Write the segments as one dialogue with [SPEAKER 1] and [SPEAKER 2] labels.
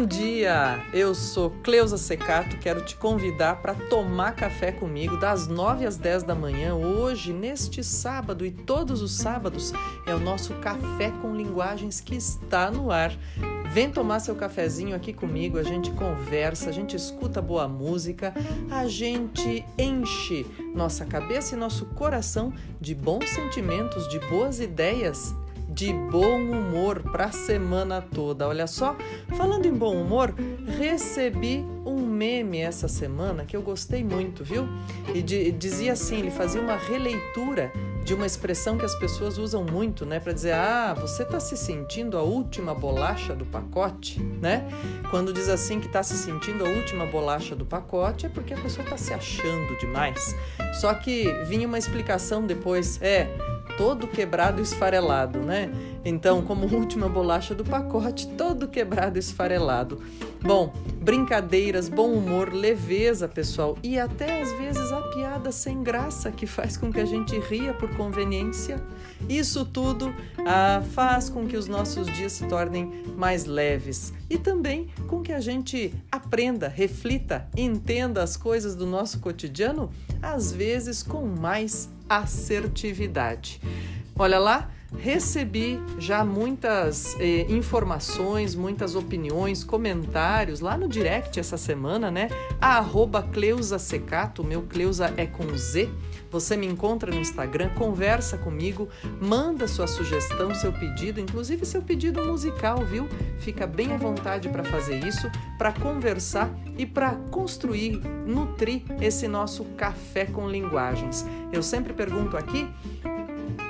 [SPEAKER 1] Bom dia! Eu sou Cleusa Secato, quero te convidar para tomar café comigo das 9 às 10 da manhã, hoje, neste sábado e todos os sábados, é o nosso Café com Linguagens que está no ar. Vem tomar seu cafezinho aqui comigo, a gente conversa, a gente escuta boa música, a gente enche nossa cabeça e nosso coração de bons sentimentos, de boas ideias de bom humor para a semana toda. Olha só, falando em bom humor, recebi um meme essa semana que eu gostei muito, viu? E de, dizia assim, ele fazia uma releitura de uma expressão que as pessoas usam muito, né, para dizer: "Ah, você está se sentindo a última bolacha do pacote", né? Quando diz assim que está se sentindo a última bolacha do pacote, é porque a pessoa está se achando demais. Só que vinha uma explicação depois, é, todo quebrado e esfarelado, né? Então, como última bolacha do pacote, todo quebrado e esfarelado. Bom, brincadeiras, bom humor, leveza, pessoal, e até às vezes a piada sem graça que faz com que a gente ria por conveniência. Isso tudo ah, faz com que os nossos dias se tornem mais leves e também com que a gente aprenda, reflita, entenda as coisas do nosso cotidiano, às vezes com mais assertividade. Olha lá, recebi já muitas eh, informações, muitas opiniões, comentários lá no direct essa semana, né? A arroba Cleusa Secato, meu Cleusa é com Z. Você me encontra no Instagram, conversa comigo, manda sua sugestão, seu pedido, inclusive seu pedido musical, viu? Fica bem à vontade para fazer isso, para conversar e para construir, nutrir esse nosso café com linguagens. Eu sempre pergunto aqui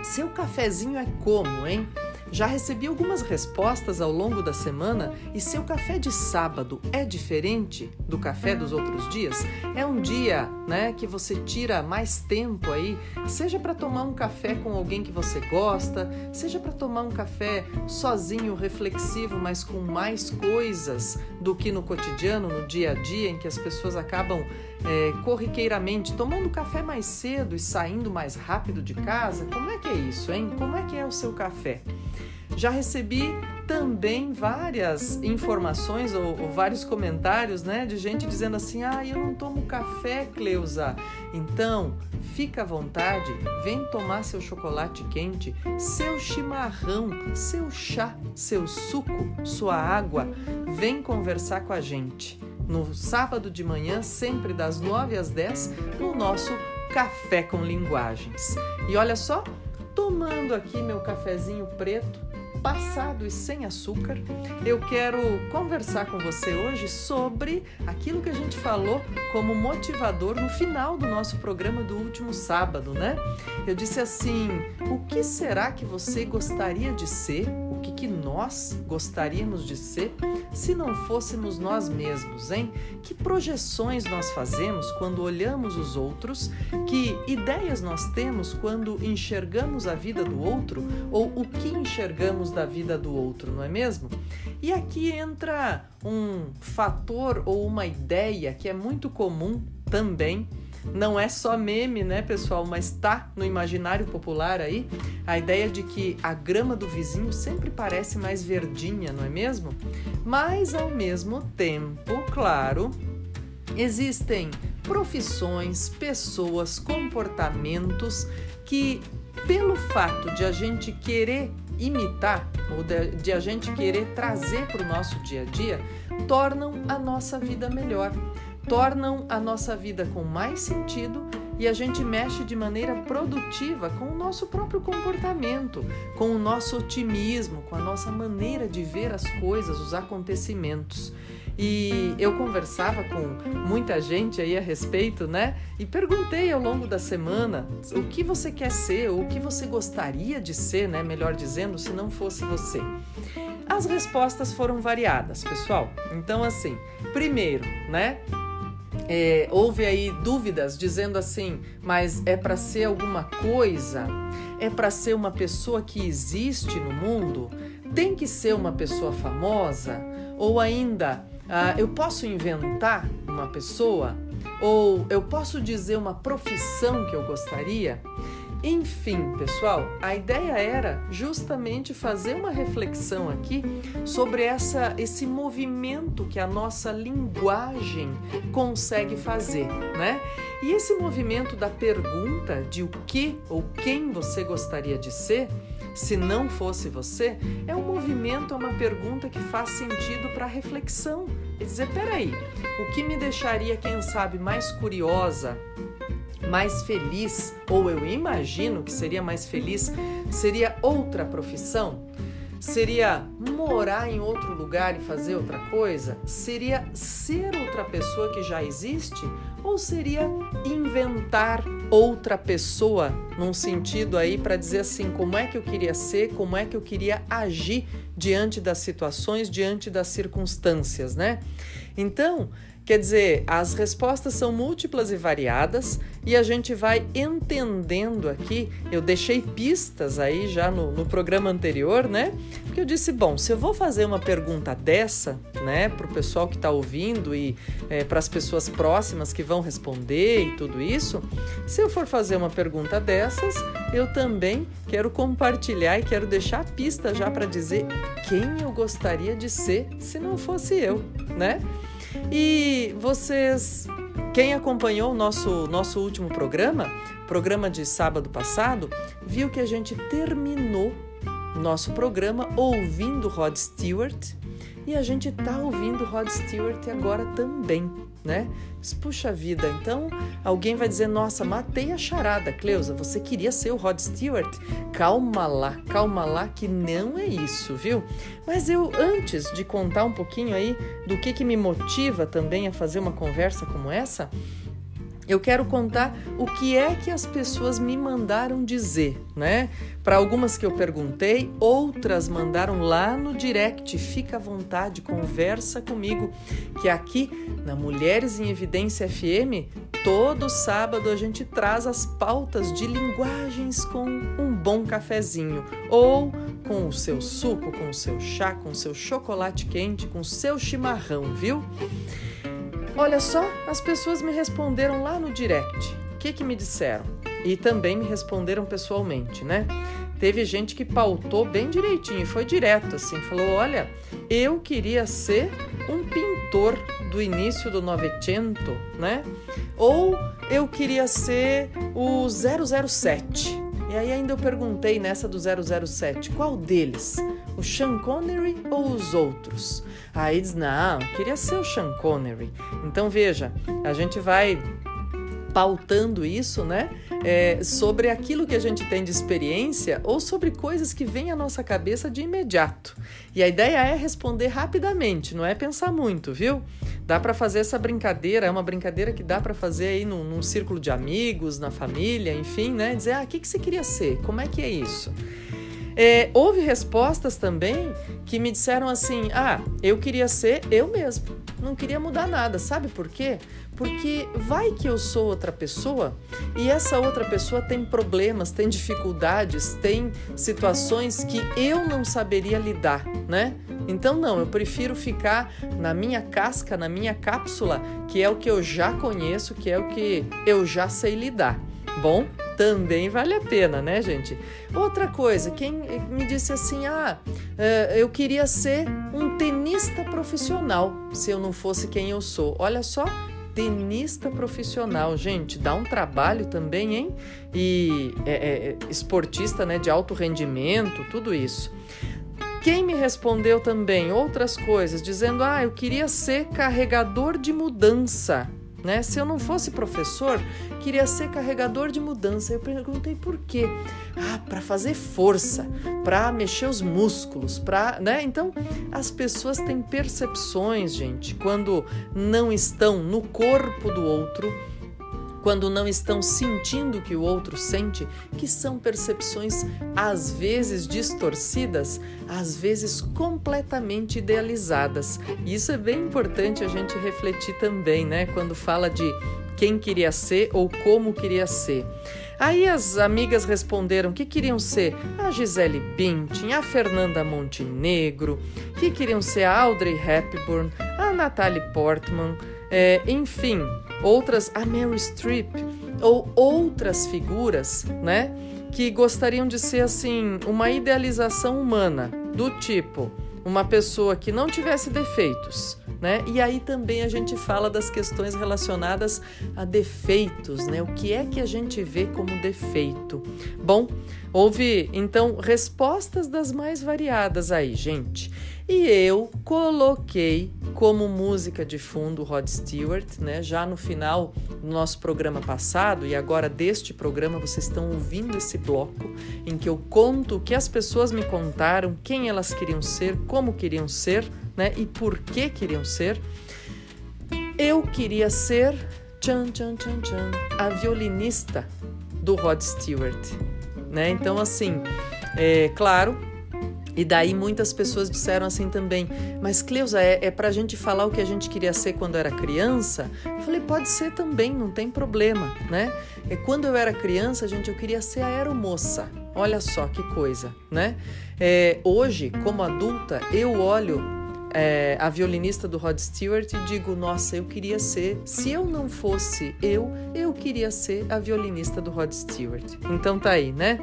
[SPEAKER 1] seu cafezinho é como, hein? Já recebi algumas respostas ao longo da semana e seu café de sábado é diferente do café dos outros dias? É um dia, né, que você tira mais tempo aí, seja para tomar um café com alguém que você gosta, seja para tomar um café sozinho, reflexivo, mas com mais coisas do que no cotidiano, no dia a dia, em que as pessoas acabam é, corriqueiramente tomando café mais cedo e saindo mais rápido de casa. Como é que é isso, hein? Como é que é o seu café? Já recebi também várias informações ou, ou, vários comentários, né, de gente dizendo assim: "Ah, eu não tomo café, Cleusa". Então, fica à vontade, vem tomar seu chocolate quente, seu chimarrão, seu chá, seu suco, sua água, vem conversar com a gente. No sábado de manhã, sempre das 9 às 10, no nosso Café com Linguagens. E olha só, tomando aqui meu cafezinho preto, passado e sem açúcar, eu quero conversar com você hoje sobre aquilo que a gente falou como motivador no final do nosso programa do último sábado, né? Eu disse assim: o que será que você gostaria de ser? O que, que nós gostaríamos de ser se não fôssemos nós mesmos, hein? Que projeções nós fazemos quando olhamos os outros? Que ideias nós temos quando enxergamos a vida do outro? Ou o que enxergamos da vida do outro, não é mesmo? E aqui entra um fator ou uma ideia que é muito comum também não é só meme, né, pessoal, mas tá no imaginário popular aí a ideia de que a grama do vizinho sempre parece mais verdinha, não é mesmo? Mas ao mesmo tempo, claro, existem profissões, pessoas, comportamentos que pelo fato de a gente querer imitar ou de, de a gente querer trazer para o nosso dia a dia, tornam a nossa vida melhor tornam a nossa vida com mais sentido e a gente mexe de maneira produtiva com o nosso próprio comportamento, com o nosso otimismo, com a nossa maneira de ver as coisas, os acontecimentos. E eu conversava com muita gente aí a respeito, né? E perguntei ao longo da semana o que você quer ser, ou o que você gostaria de ser, né? Melhor dizendo, se não fosse você. As respostas foram variadas, pessoal. Então, assim, primeiro, né? é, houve aí dúvidas dizendo assim, mas é para ser alguma coisa? É para ser uma pessoa que existe no mundo? Tem que ser uma pessoa famosa? Ou ainda, ah, eu posso inventar uma pessoa? Ou eu posso dizer uma profissão que eu gostaria? Enfim, pessoal, a ideia era justamente fazer uma reflexão aqui sobre essa, esse movimento que a nossa linguagem consegue fazer, né? E esse movimento da pergunta de o que ou quem você gostaria de ser, se não fosse você, é um movimento, é uma pergunta que faz sentido para reflexão. E dizer, peraí, o que me deixaria, quem sabe, mais curiosa, mais feliz, ou eu imagino que seria mais feliz, seria outra profissão? Seria morar em outro lugar e fazer outra coisa? Seria ser outra pessoa que já existe? Ou seria inventar outra pessoa, num sentido aí para dizer assim, como é que eu queria ser, como é que eu queria agir diante das situações, diante das circunstâncias, né? Então, Quer dizer, as respostas são múltiplas e variadas e a gente vai entendendo aqui. Eu deixei pistas aí já no, no programa anterior, né? Porque eu disse: bom, se eu vou fazer uma pergunta dessa, né, para o pessoal que está ouvindo e é, para as pessoas próximas que vão responder e tudo isso, se eu for fazer uma pergunta dessas, eu também quero compartilhar e quero deixar pista já para dizer quem eu gostaria de ser se não fosse eu, né? E vocês, quem acompanhou o nosso, nosso último programa, programa de sábado passado, viu que a gente terminou nosso programa ouvindo Rod Stewart e a gente tá ouvindo Rod Stewart agora também, né? Puxa vida, então alguém vai dizer: Nossa, matei a charada, Cleusa, você queria ser o Rod Stewart? Calma lá, calma lá, que não é isso, viu? Mas eu, antes de contar um pouquinho aí do que, que me motiva também a fazer uma conversa como essa, eu quero contar o que é que as pessoas me mandaram dizer, né? Para algumas que eu perguntei, outras mandaram lá no direct. Fica à vontade, conversa comigo, que aqui na Mulheres em Evidência FM, todo sábado a gente traz as pautas de linguagens com um bom cafezinho ou com o seu suco, com o seu chá, com o seu chocolate quente, com o seu chimarrão, viu? Olha só, as pessoas me responderam lá no direct. O que, que me disseram? E também me responderam pessoalmente, né? Teve gente que pautou bem direitinho, foi direto assim, falou: Olha, eu queria ser um pintor do início do Novecento, né? Ou eu queria ser o 007. E aí ainda eu perguntei nessa do 007, qual deles? O Sean Connery ou os outros? Aí diz, não, queria ser o Sean Connery. Então veja, a gente vai pautando isso, né? É, sobre aquilo que a gente tem de experiência ou sobre coisas que vêm à nossa cabeça de imediato. E a ideia é responder rapidamente, não é pensar muito, viu? Dá para fazer essa brincadeira, é uma brincadeira que dá para fazer aí num, num, círculo de amigos, na família, enfim, né? Dizer, ah, o que, que você queria ser? Como é que é isso? É, houve respostas também que me disseram assim: ah, eu queria ser eu mesmo, não queria mudar nada. Sabe por quê? Porque vai que eu sou outra pessoa e essa outra pessoa tem problemas, tem dificuldades, tem situações que eu não saberia lidar, né? Então, não, eu prefiro ficar na minha casca, na minha cápsula, que é o que eu já conheço, que é o que eu já sei lidar. Bom, também vale a pena, né, gente? Outra coisa, quem me disse assim: ah, eh, eu queria ser um tenista profissional se eu não fosse quem eu sou. Olha só, tenista profissional, gente, dá um trabalho também, hein? E é, é, esportista, né, de alto rendimento, tudo isso. Quem me respondeu também outras coisas, dizendo: Ah, eu queria ser carregador de mudança. Né? Se eu não fosse professor, queria ser carregador de mudança. Eu perguntei por quê? Ah, para fazer força, para mexer os músculos, para, né? Então, as pessoas têm percepções, gente, quando não estão no corpo do outro, quando não estão sentindo o que o outro sente, que são percepções às vezes distorcidas, às vezes completamente idealizadas. E isso é bem importante a gente refletir também, né? Quando fala de quem queria ser ou como queria ser. Aí as amigas responderam que queriam ser a Gisele Bündchen, a Fernanda Montenegro, que queriam ser a Audrey Hepburn, a Natalie Portman, é, enfim, outras, a Mary Streep ou outras figuras, né? que gostariam de ser assim uma idealização humana, do tipo uma pessoa que não tivesse defeitos, né? E aí também a gente fala das questões relacionadas a defeitos, né? O que é que a gente vê como defeito? Bom, houve então respostas das mais variadas aí, gente. E eu coloquei como música de fundo Rod Stewart, né? Já no final do nosso programa passado e agora deste programa vocês estão ouvindo esse bloco em que eu conto o que as pessoas me contaram, quem elas queriam ser, como queriam ser, né? E por que queriam ser. Eu queria ser tchan, tchan, tchan, tchan, a violinista do Rod Stewart, né? Então assim, é claro e daí muitas pessoas disseram assim também, mas Cleusa, é, é pra gente falar o que a gente queria ser quando era criança? Eu falei, pode ser também, não tem problema, né? É, quando eu era criança, gente, eu queria ser aeromoça. Olha só que coisa, né? É, hoje, como adulta, eu olho é, a violinista do Rod Stewart e digo: Nossa, eu queria ser. Se eu não fosse eu, eu queria ser a violinista do Rod Stewart. Então tá aí, né?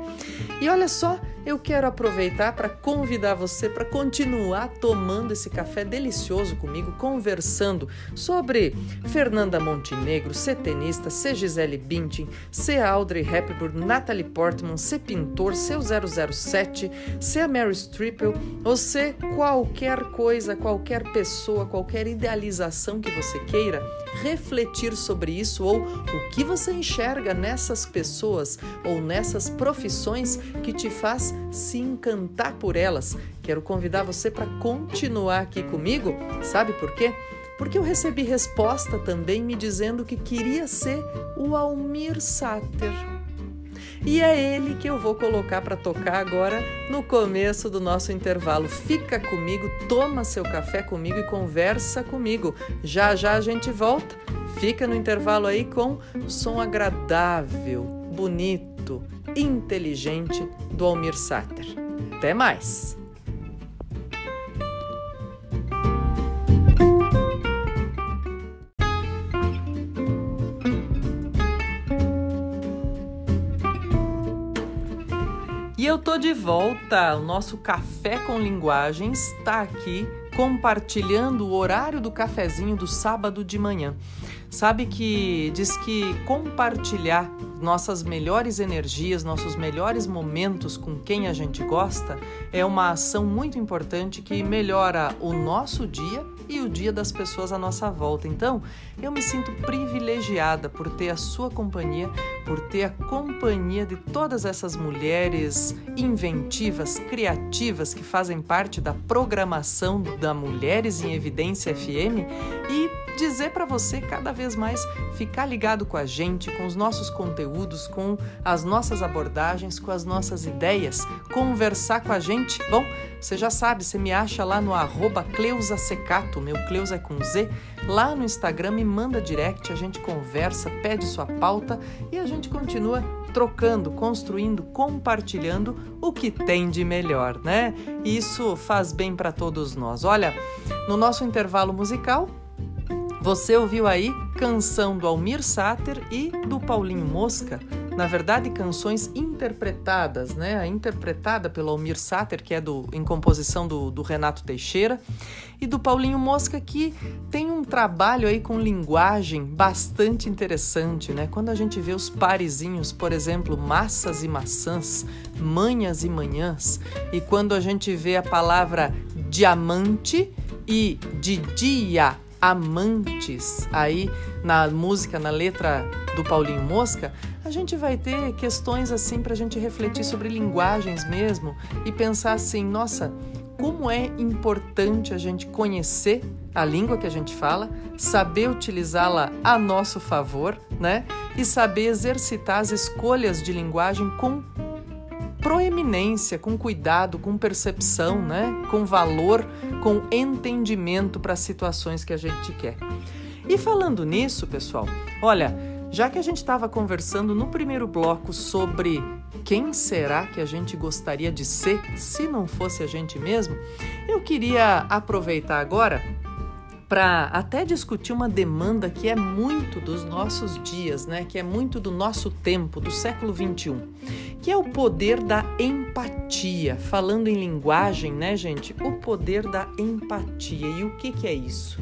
[SPEAKER 1] E olha só, eu quero aproveitar para convidar você para continuar tomando esse café delicioso comigo, conversando sobre Fernanda Montenegro, ser tenista, ser Gisele Bündchen, ser Audrey Hepburn, Natalie Portman, ser pintor, ser o 007, ser a Mary Streep ou ser qualquer coisa qualquer pessoa, qualquer idealização que você queira, refletir sobre isso ou o que você enxerga nessas pessoas ou nessas profissões que te faz se encantar por elas. Quero convidar você para continuar aqui comigo. Sabe por quê? Porque eu recebi resposta também me dizendo que queria ser o Almir Sater. E é ele que eu vou colocar para tocar agora no começo do nosso intervalo. Fica comigo, toma seu café comigo e conversa comigo. Já já a gente volta. Fica no intervalo aí com som agradável, bonito, inteligente do Almir Sater. Até mais! Eu tô de volta. O nosso Café com Linguagens está aqui compartilhando o horário do cafezinho do sábado de manhã. Sabe que diz que compartilhar nossas melhores energias, nossos melhores momentos com quem a gente gosta é uma ação muito importante que melhora o nosso dia e o dia das pessoas à nossa volta. Então, eu me sinto privilegiada por ter a sua companhia, por ter a companhia de todas essas mulheres inventivas, criativas que fazem parte da programação da Mulheres em Evidência FM e dizer para você cada vez mais ficar ligado com a gente, com os nossos conteúdos, com as nossas abordagens, com as nossas ideias, conversar com a gente. Bom, você já sabe, você me acha lá no arroba Cleusa Secato, meu Cleusa é com Z, lá no Instagram, me manda direct, a gente conversa, pede sua pauta e a gente continua trocando, construindo, compartilhando o que tem de melhor, né? Isso faz bem para todos nós. Olha, no nosso intervalo musical, você ouviu aí canção do Almir Sater e do Paulinho Mosca, na verdade canções interpretadas, né? A interpretada pelo Almir Sater, que é do, em composição do, do Renato Teixeira, e do Paulinho Mosca, que tem um trabalho aí com linguagem bastante interessante, né? Quando a gente vê os parezinhos, por exemplo, massas e maçãs, manhas e manhãs, e quando a gente vê a palavra diamante e de dia amantes aí na música, na letra do Paulinho Mosca, a gente vai ter questões assim para a gente refletir sobre linguagens mesmo e pensar assim, nossa, como é importante a gente conhecer a língua que a gente fala, saber utilizá-la a nosso favor, né? E saber exercitar as escolhas de linguagem com proeminência, com cuidado, com percepção, né? com valor, com entendimento para as situações que a gente quer. E falando nisso, pessoal, olha, já que a gente estava conversando no primeiro bloco sobre quem será que a gente gostaria de ser se não fosse a gente mesmo, eu queria aproveitar agora para até discutir uma demanda que é muito dos nossos dias, né? Que é muito do nosso tempo, do século 21, que é o poder da empatia. Falando em linguagem, né, gente? O poder da empatia. E o que, que é isso?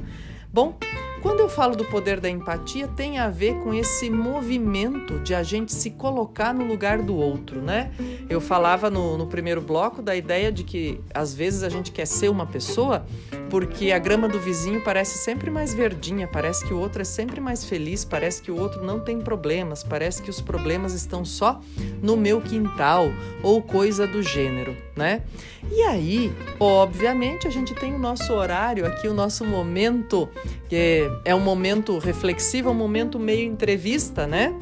[SPEAKER 1] Bom, quando eu falo do poder da empatia, tem a ver com esse movimento de a gente se colocar no lugar do outro, né? Eu falava no, no primeiro bloco da ideia de que às vezes a gente quer ser uma pessoa porque a grama do vizinho parece sempre mais verdinha, parece que o outro é sempre mais feliz, parece que o outro não tem problemas, parece que os problemas estão só no meu quintal ou coisa do gênero, né? E aí, obviamente, a gente tem o nosso horário aqui, o nosso momento que é um momento reflexivo, é um momento meio entrevista, né?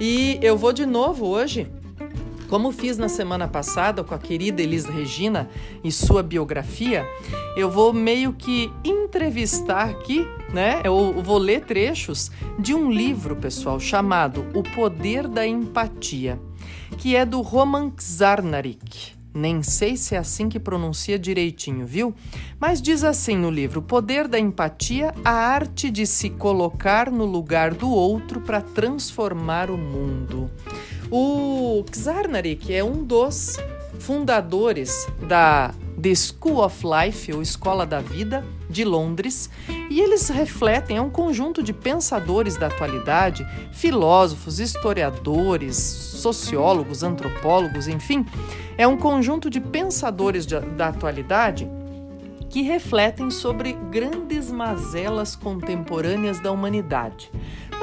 [SPEAKER 1] E eu vou de novo hoje como fiz na semana passada com a querida Elis Regina e sua biografia, eu vou meio que entrevistar aqui, né? Eu vou ler trechos de um livro, pessoal, chamado O Poder da Empatia, que é do Roman Czarnarik. Nem sei se é assim que pronuncia direitinho, viu? Mas diz assim no livro: O poder da empatia, a arte de se colocar no lugar do outro para transformar o mundo. O Czarnarik é um dos fundadores da The School of Life, ou Escola da Vida, de Londres, e eles refletem, é um conjunto de pensadores da atualidade, filósofos, historiadores, sociólogos, antropólogos, enfim, é um conjunto de pensadores de, da atualidade que refletem sobre grandes mazelas contemporâneas da humanidade.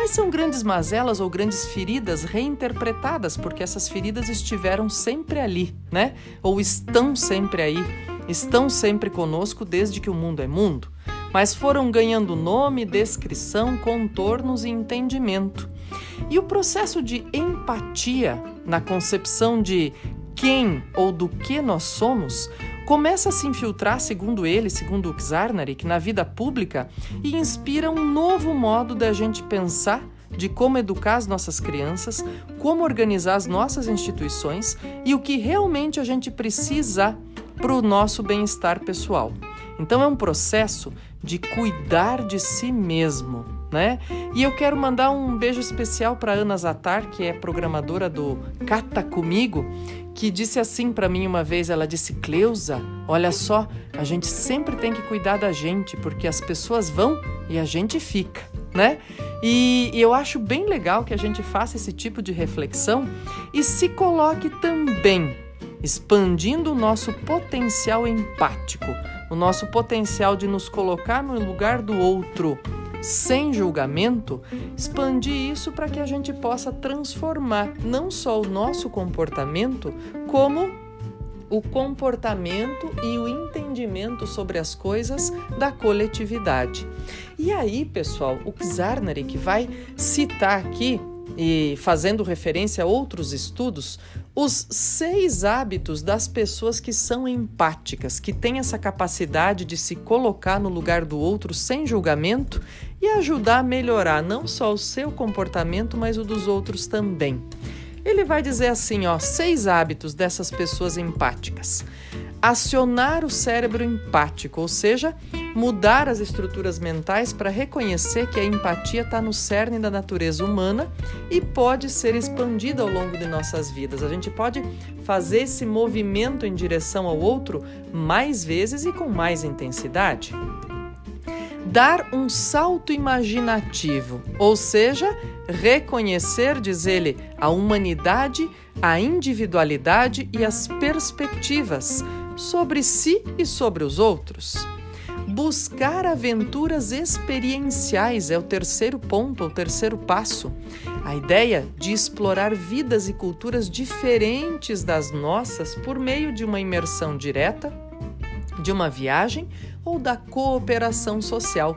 [SPEAKER 1] Mas são grandes mazelas ou grandes feridas reinterpretadas, porque essas feridas estiveram sempre ali, né? Ou estão sempre aí, estão sempre conosco desde que o mundo é mundo, mas foram ganhando nome, descrição, contornos e entendimento. E o processo de empatia na concepção de quem ou do que nós somos começa a se infiltrar, segundo ele, segundo Czarnarik, na vida pública e inspira um novo modo da gente pensar de como educar as nossas crianças, como organizar as nossas instituições e o que realmente a gente precisa para o nosso bem-estar pessoal. Então é um processo de cuidar de si mesmo, né? E eu quero mandar um beijo especial para Ana Zatar, que é programadora do Cata Comigo, que disse assim para mim uma vez, ela disse: "Cleusa, olha só, a gente sempre tem que cuidar da gente, porque as pessoas vão e a gente fica, né?" E, e eu acho bem legal que a gente faça esse tipo de reflexão e se coloque também expandindo o nosso potencial empático, o nosso potencial de nos colocar no lugar do outro, sem julgamento, expandir isso para que a gente possa transformar não só o nosso comportamento, como o comportamento e o entendimento sobre as coisas da coletividade. E aí, pessoal, o Czarnarik vai citar aqui e fazendo referência a outros estudos, os seis hábitos das pessoas que são empáticas, que têm essa capacidade de se colocar no lugar do outro sem julgamento e ajudar a melhorar não só o seu comportamento, mas o dos outros também. Ele vai dizer assim, ó, seis hábitos dessas pessoas empáticas. Acionar o cérebro empático, ou seja, mudar as estruturas mentais para reconhecer que a empatia está no cerne da natureza humana e pode ser expandida ao longo de nossas vidas. A gente pode fazer esse movimento em direção ao outro mais vezes e com mais intensidade dar um salto imaginativo, ou seja, reconhecer, diz ele, a humanidade, a individualidade e as perspectivas sobre si e sobre os outros. Buscar aventuras experienciais é o terceiro ponto, o terceiro passo. A ideia de explorar vidas e culturas diferentes das nossas por meio de uma imersão direta, de uma viagem ou da cooperação social.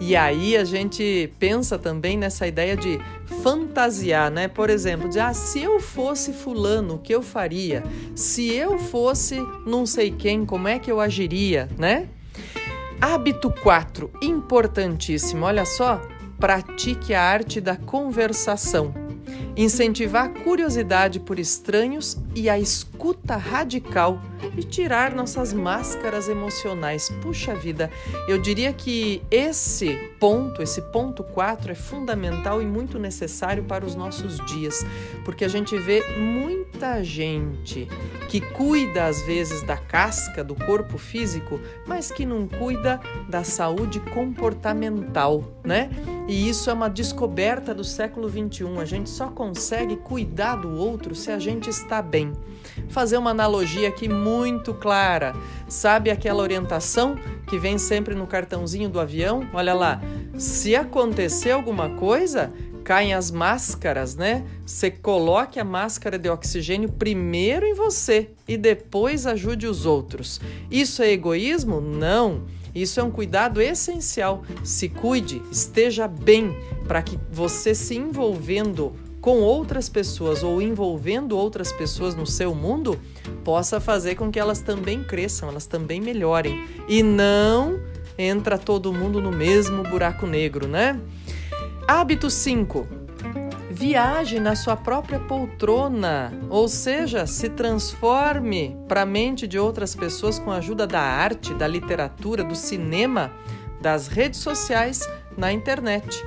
[SPEAKER 1] E aí a gente pensa também nessa ideia de fantasiar, né? Por exemplo, de ah, se eu fosse fulano, o que eu faria? Se eu fosse não sei quem, como é que eu agiria, né? Hábito 4, importantíssimo. Olha só, pratique a arte da conversação. Incentivar curiosidade por estranhos e a escuta radical e tirar nossas máscaras emocionais. Puxa vida, eu diria que esse ponto, esse ponto 4 é fundamental e muito necessário para os nossos dias, porque a gente vê muita gente que cuida às vezes da casca do corpo físico, mas que não cuida da saúde comportamental, né? E isso é uma descoberta do século 21. A gente só consegue cuidar do outro se a gente está bem. Fazer uma analogia aqui muito clara. Sabe aquela orientação que vem sempre no cartãozinho do avião? Olha lá. Se acontecer alguma coisa, caem as máscaras, né? Você coloque a máscara de oxigênio primeiro em você e depois ajude os outros. Isso é egoísmo? Não. Isso é um cuidado essencial. Se cuide, esteja bem, para que você se envolvendo com outras pessoas ou envolvendo outras pessoas no seu mundo possa fazer com que elas também cresçam, elas também melhorem. E não entra todo mundo no mesmo buraco negro, né? Hábito 5 Viaje na sua própria poltrona, ou seja, se transforme para a mente de outras pessoas com a ajuda da arte, da literatura, do cinema, das redes sociais, na internet.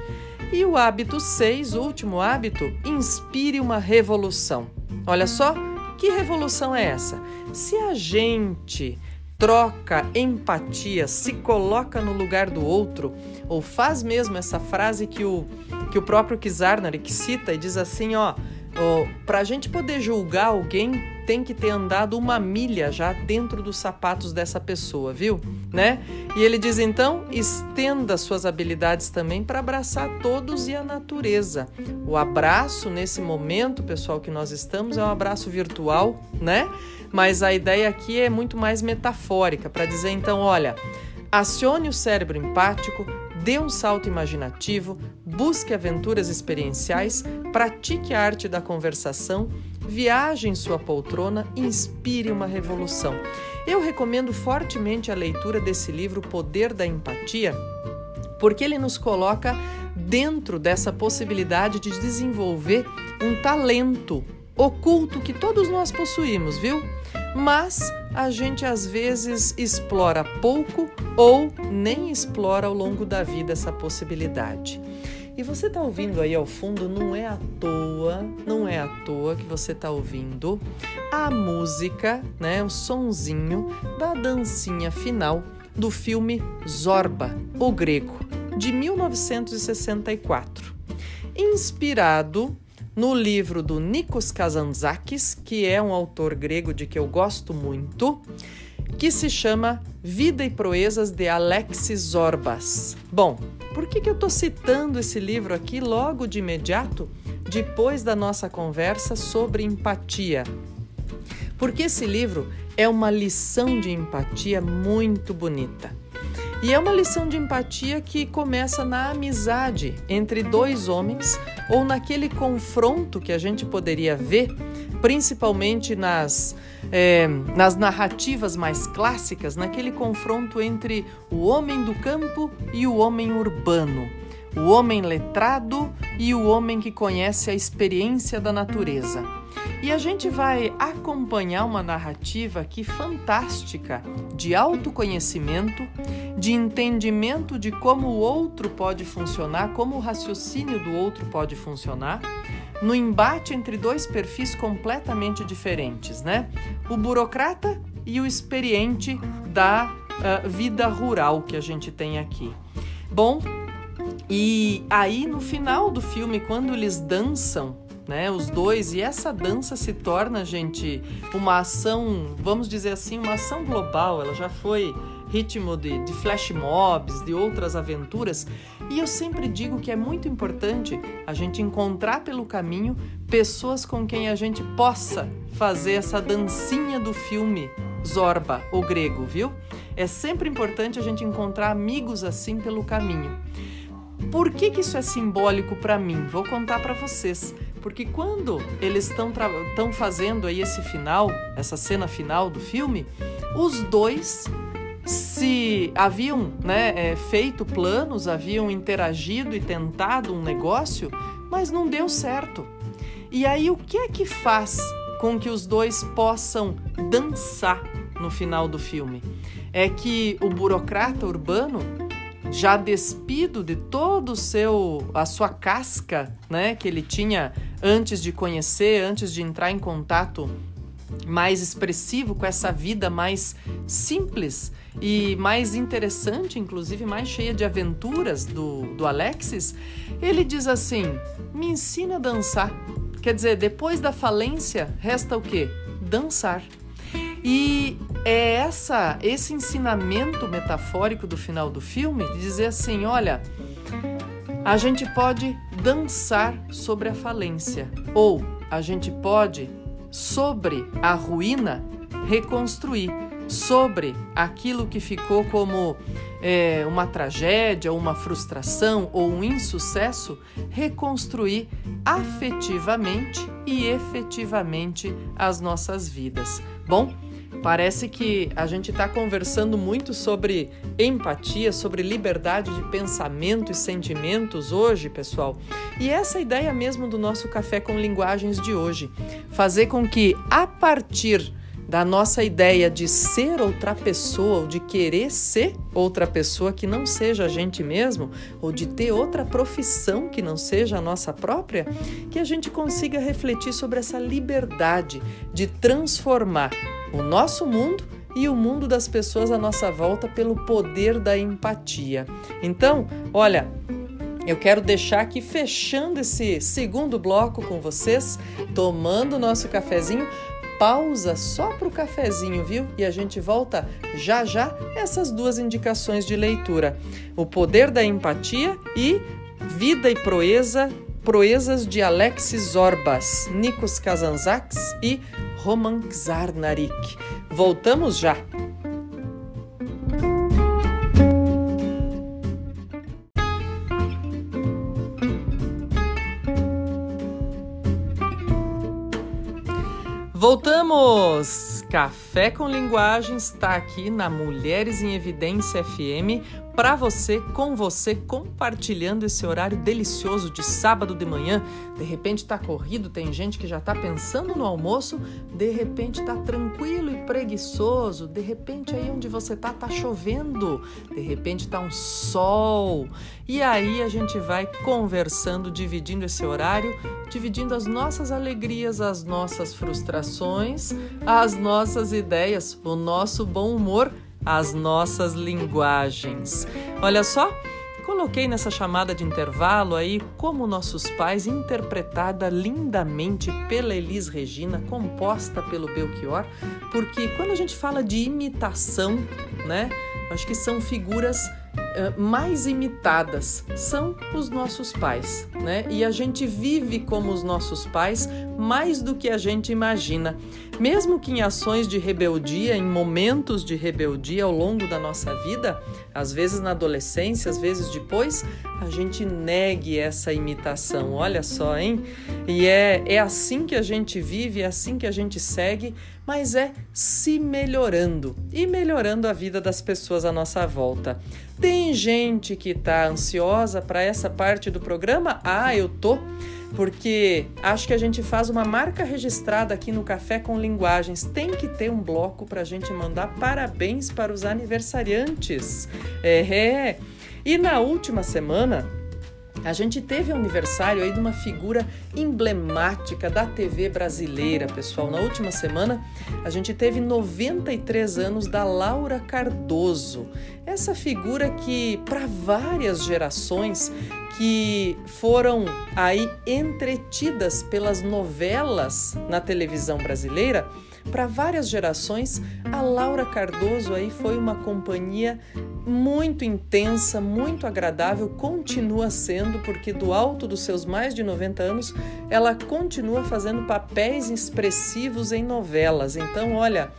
[SPEAKER 1] E o hábito 6, último hábito, inspire uma revolução. Olha só, que revolução é essa? Se a gente troca empatia, se coloca no lugar do outro, ou faz mesmo essa frase que o, que o próprio Kizarner cita e diz assim, ó, ó para a gente poder julgar alguém tem que ter andado uma milha já dentro dos sapatos dessa pessoa, viu? Né? E ele diz então: estenda suas habilidades também para abraçar todos e a natureza. O abraço nesse momento, pessoal, que nós estamos é um abraço virtual, né? Mas a ideia aqui é muito mais metafórica para dizer então, olha, acione o cérebro empático, dê um salto imaginativo, busque aventuras experienciais, pratique a arte da conversação, viaje em sua poltrona, inspire uma revolução. Eu recomendo fortemente a leitura desse livro Poder da Empatia, porque ele nos coloca dentro dessa possibilidade de desenvolver um talento oculto que todos nós possuímos, viu? Mas a gente às vezes explora pouco ou nem explora ao longo da vida essa possibilidade. E você está ouvindo aí ao fundo, não é à toa, não é à toa que você está ouvindo a música, né, o sonzinho da dancinha final do filme Zorba, o Grego, de 1964. Inspirado no livro do Nikos Kazantzakis, que é um autor grego de que eu gosto muito, que se chama Vida e Proezas de Alexis Zorbas. Bom, por que, que eu estou citando esse livro aqui logo de imediato, depois da nossa conversa sobre empatia? Porque esse livro é uma lição de empatia muito bonita. E é uma lição de empatia que começa na amizade entre dois homens ou naquele confronto que a gente poderia ver, principalmente nas, é, nas narrativas mais clássicas, naquele confronto entre o homem do campo e o homem urbano, o homem letrado e o homem que conhece a experiência da natureza. E a gente vai acompanhar uma narrativa aqui fantástica de autoconhecimento, de entendimento de como o outro pode funcionar, como o raciocínio do outro pode funcionar, no embate entre dois perfis completamente diferentes, né? O burocrata e o experiente da uh, vida rural que a gente tem aqui. Bom, e aí no final do filme, quando eles dançam né? Os dois e essa dança se torna, gente, uma ação, vamos dizer assim, uma ação global. Ela já foi ritmo de, de flash mobs, de outras aventuras. E eu sempre digo que é muito importante a gente encontrar pelo caminho pessoas com quem a gente possa fazer essa dancinha do filme Zorba, o grego, viu? É sempre importante a gente encontrar amigos assim pelo caminho. Por que, que isso é simbólico para mim? Vou contar para vocês. Porque quando eles estão fazendo aí esse final, essa cena final do filme, os dois se haviam né, é, feito planos, haviam interagido e tentado um negócio, mas não deu certo. E aí o que é que faz com que os dois possam dançar no final do filme? É que o burocrata urbano já despido de todo o seu a sua casca, né, que ele tinha antes de conhecer, antes de entrar em contato mais expressivo com essa vida mais simples e mais interessante, inclusive mais cheia de aventuras do, do Alexis, ele diz assim: me ensina a dançar. Quer dizer, depois da falência, resta o quê? Dançar. E é essa esse ensinamento metafórico do final do filme de dizer assim, olha, a gente pode dançar sobre a falência ou a gente pode sobre a ruína reconstruir, sobre aquilo que ficou como é, uma tragédia, uma frustração ou um insucesso, reconstruir afetivamente e efetivamente as nossas vidas. Bom, Parece que a gente está conversando muito sobre empatia, sobre liberdade de pensamento e sentimentos hoje, pessoal. E essa é ideia mesmo do nosso Café com Linguagens de hoje. Fazer com que, a partir da nossa ideia de ser outra pessoa, ou de querer ser outra pessoa que não seja a gente mesmo, ou de ter outra profissão que não seja a nossa própria, que a gente consiga refletir sobre essa liberdade de transformar o nosso mundo e o mundo das pessoas à nossa volta pelo poder da empatia. Então, olha, eu quero deixar aqui fechando esse segundo bloco com vocês, tomando nosso cafezinho pausa só para o cafezinho, viu? E a gente volta já já essas duas indicações de leitura: O Poder da Empatia e Vida e Proeza, Proezas de Alexis Zorbas, Nikos Kazantzakis e Roman Czarnarik. Voltamos já! Voltamos! Café com Linguagem está aqui na Mulheres em Evidência FM para você, com você, compartilhando esse horário delicioso de sábado de manhã. De repente está corrido, tem gente que já está pensando no almoço, de repente está tranquilo e preguiçoso, de repente aí onde você está está chovendo, de repente está um sol. E aí a gente vai conversando, dividindo esse horário, dividindo as nossas alegrias, as nossas frustrações, as nossas ideias, o nosso bom humor as nossas linguagens. Olha só, coloquei nessa chamada de intervalo aí como nossos pais, interpretada lindamente pela Elis Regina, composta pelo Belchior, porque quando a gente fala de imitação, né, acho que são figuras eh, mais imitadas são os nossos pais, né? E a gente vive como os nossos pais mais do que a gente imagina. Mesmo que em ações de rebeldia, em momentos de rebeldia ao longo da nossa vida, às vezes na adolescência, às vezes depois, a gente negue essa imitação. Olha só, hein? E é, é assim que a gente vive, é assim que a gente segue, mas é se melhorando e melhorando a vida das pessoas à nossa volta. Tem gente que está ansiosa para essa parte do programa? Ah, eu tô, porque acho que a gente faz uma marca registrada aqui no Café com Linguagens. Tem que ter um bloco para a gente mandar parabéns para os aniversariantes. É, é. E na última semana a gente teve aniversário aí de uma figura emblemática da TV brasileira, pessoal. Na última semana, a gente teve 93 anos da Laura Cardoso. Essa figura que para várias gerações que foram aí entretidas pelas novelas na televisão brasileira, para várias gerações, a Laura Cardoso aí foi uma companhia muito intensa, muito agradável, continua sendo, porque do alto dos seus mais de 90 anos, ela continua fazendo papéis expressivos em novelas. Então, olha,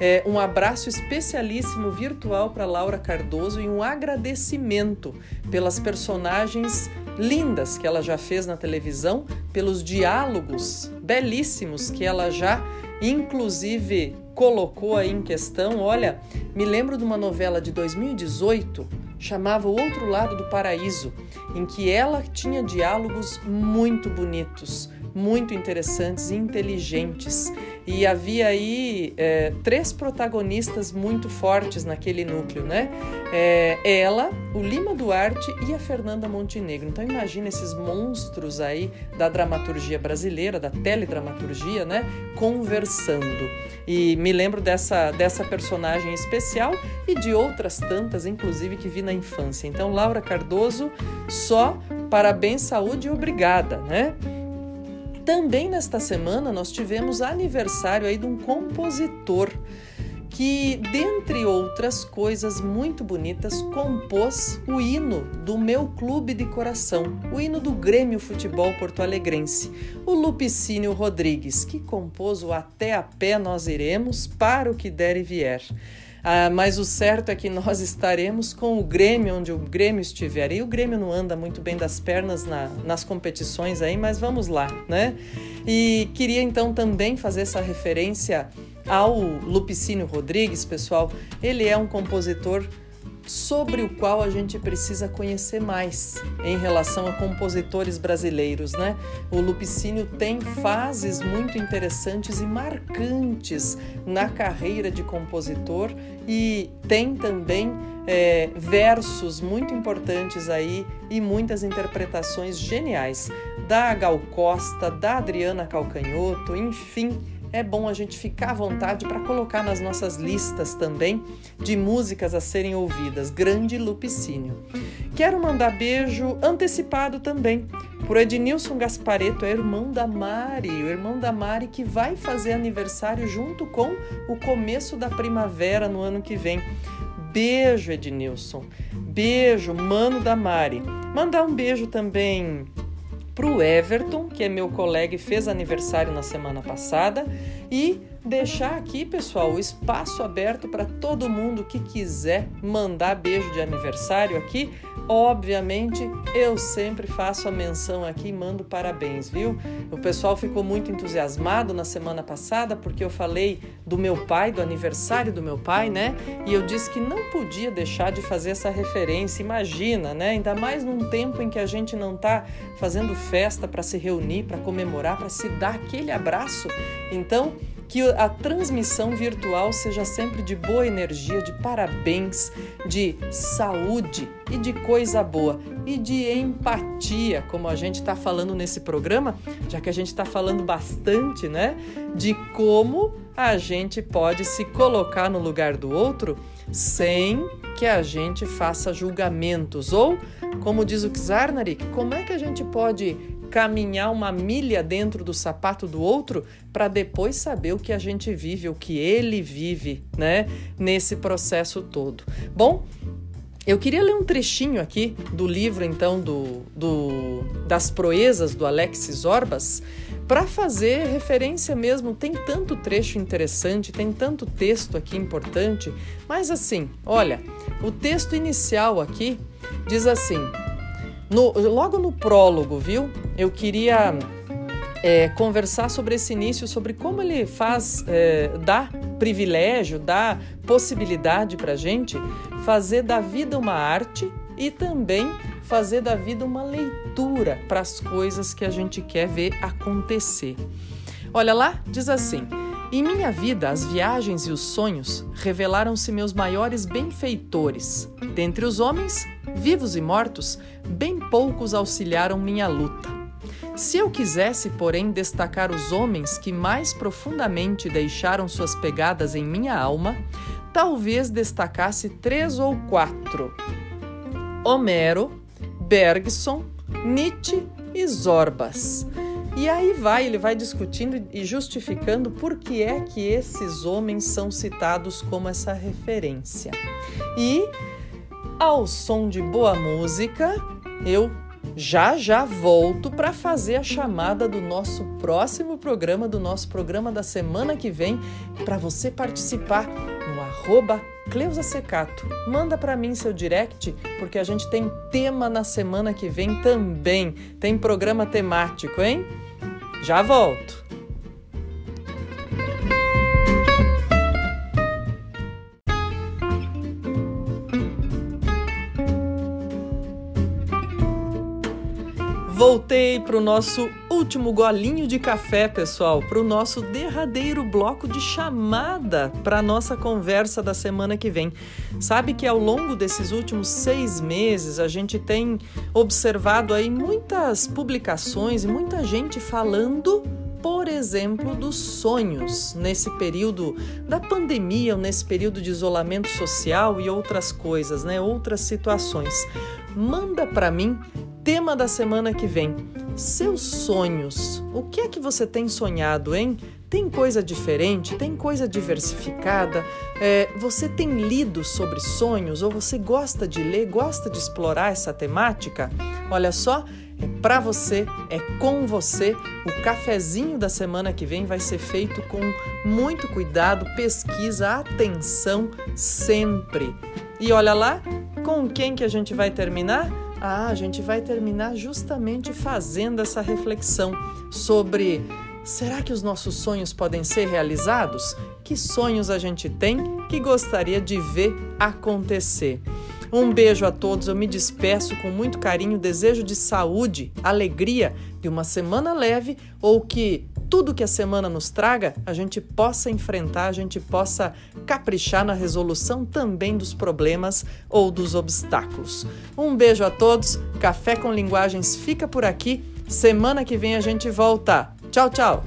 [SPEAKER 1] é, um abraço especialíssimo virtual para Laura Cardoso e um agradecimento pelas personagens lindas que ela já fez na televisão, pelos diálogos belíssimos que ela já inclusive colocou aí em questão. Olha, me lembro de uma novela de 2018 chamava O Outro Lado do Paraíso, em que ela tinha diálogos muito bonitos muito interessantes inteligentes. E havia aí é, três protagonistas muito fortes naquele núcleo, né? É, ela, o Lima Duarte e a Fernanda Montenegro. Então imagina esses monstros aí da dramaturgia brasileira, da teledramaturgia, né? Conversando. E me lembro dessa, dessa personagem especial e de outras tantas, inclusive, que vi na infância. Então, Laura Cardoso, só parabéns, saúde e obrigada, né? Também nesta semana nós tivemos aniversário aí de um compositor que, dentre outras coisas muito bonitas, compôs o hino do meu clube de coração, o hino do Grêmio Futebol Porto Alegrense, o Lupicínio Rodrigues, que compôs o Até a Pé Nós Iremos, para o que der e vier. Ah, mas o certo é que nós estaremos com o Grêmio onde o Grêmio estiver. E o Grêmio não anda muito bem das pernas na, nas competições aí, mas vamos lá, né? E queria então também fazer essa referência ao Lupicínio Rodrigues, pessoal. Ele é um compositor sobre o qual a gente precisa conhecer mais em relação a compositores brasileiros, né? O Lupicínio tem fases muito interessantes e marcantes na carreira de compositor e tem também é, versos muito importantes aí e muitas interpretações geniais da Gal Costa, da Adriana Calcanhoto, enfim é bom a gente ficar à vontade para colocar nas nossas listas também de músicas a serem ouvidas. Grande Lupicínio. Quero mandar beijo antecipado também por Ednilson Gaspareto, é irmão da Mari, o irmão da Mari que vai fazer aniversário junto com o começo da primavera no ano que vem. Beijo, Ednilson. Beijo, mano da Mari. Mandar um beijo também para o Everton, que é meu colega e fez aniversário na semana passada, e deixar aqui, pessoal, o espaço aberto para todo mundo que quiser mandar beijo de aniversário aqui. Obviamente, eu sempre faço a menção aqui e mando parabéns, viu? O pessoal ficou muito entusiasmado na semana passada porque eu falei do meu pai, do aniversário do meu pai, né? E eu disse que não podia deixar de fazer essa referência. Imagina, né? Ainda mais num tempo em que a gente não está fazendo festa para se reunir, para comemorar, para se dar aquele abraço. Então, que a transmissão virtual seja sempre de boa energia, de parabéns, de saúde e de coisa boa e de empatia, como a gente está falando nesse programa, já que a gente está falando bastante, né? De como a gente pode se colocar no lugar do outro sem que a gente faça julgamentos. Ou, como diz o Czarnarik, como é que a gente pode caminhar uma milha dentro do sapato do outro para depois saber o que a gente vive, o que ele vive, né, nesse processo todo. Bom, eu queria ler um trechinho aqui do livro, então, do, do das proezas do Alexis Orbas, para fazer referência mesmo. Tem tanto trecho interessante, tem tanto texto aqui importante, mas assim, olha, o texto inicial aqui diz assim: no, logo no prólogo, viu? Eu queria é, conversar sobre esse início, sobre como ele faz, é, dá privilégio, dá possibilidade para gente fazer da vida uma arte e também fazer da vida uma leitura para as coisas que a gente quer ver acontecer. Olha lá, diz assim. Em minha vida, as viagens e os sonhos revelaram-se meus maiores benfeitores. Dentre os homens, vivos e mortos, bem poucos auxiliaram minha luta. Se eu quisesse, porém, destacar os homens que mais profundamente deixaram suas pegadas em minha alma, talvez destacasse três ou quatro: Homero, Bergson, Nietzsche e Zorbas. E aí vai, ele vai discutindo e justificando por que é que esses homens são citados como essa referência. E ao som de boa música, eu já já volto para fazer a chamada do nosso próximo programa, do nosso programa da semana que vem, para você participar no arroba Cleusa Secato. Manda para mim seu direct, porque a gente tem tema na semana que vem também. Tem programa temático, hein? Já volto. Voltei para o nosso último golinho de café, pessoal, para o nosso derradeiro bloco de chamada para a nossa conversa da semana que vem. Sabe que ao longo desses últimos seis meses a gente tem observado aí muitas publicações e muita gente falando por exemplo, dos sonhos nesse período da pandemia, ou nesse período de isolamento social e outras coisas, né? Outras situações. Manda para mim tema da semana que vem. Seus sonhos. O que é que você tem sonhado, hein? Tem coisa diferente? Tem coisa diversificada? É, você tem lido sobre sonhos ou você gosta de ler, gosta de explorar essa temática? Olha só, é para você, é com você. O cafezinho da semana que vem vai ser feito com muito cuidado, pesquisa, atenção sempre. E olha lá, com quem que a gente vai terminar? Ah, a gente vai terminar justamente fazendo essa reflexão sobre será que os nossos sonhos podem ser realizados? Que sonhos a gente tem que gostaria de ver acontecer? Um beijo a todos, eu me despeço com muito carinho, desejo de saúde, alegria, de uma semana leve ou que tudo que a semana nos traga, a gente possa enfrentar, a gente possa caprichar na resolução também dos problemas ou dos obstáculos. Um beijo a todos, Café com Linguagens fica por aqui. Semana que vem a gente volta. Tchau, tchau!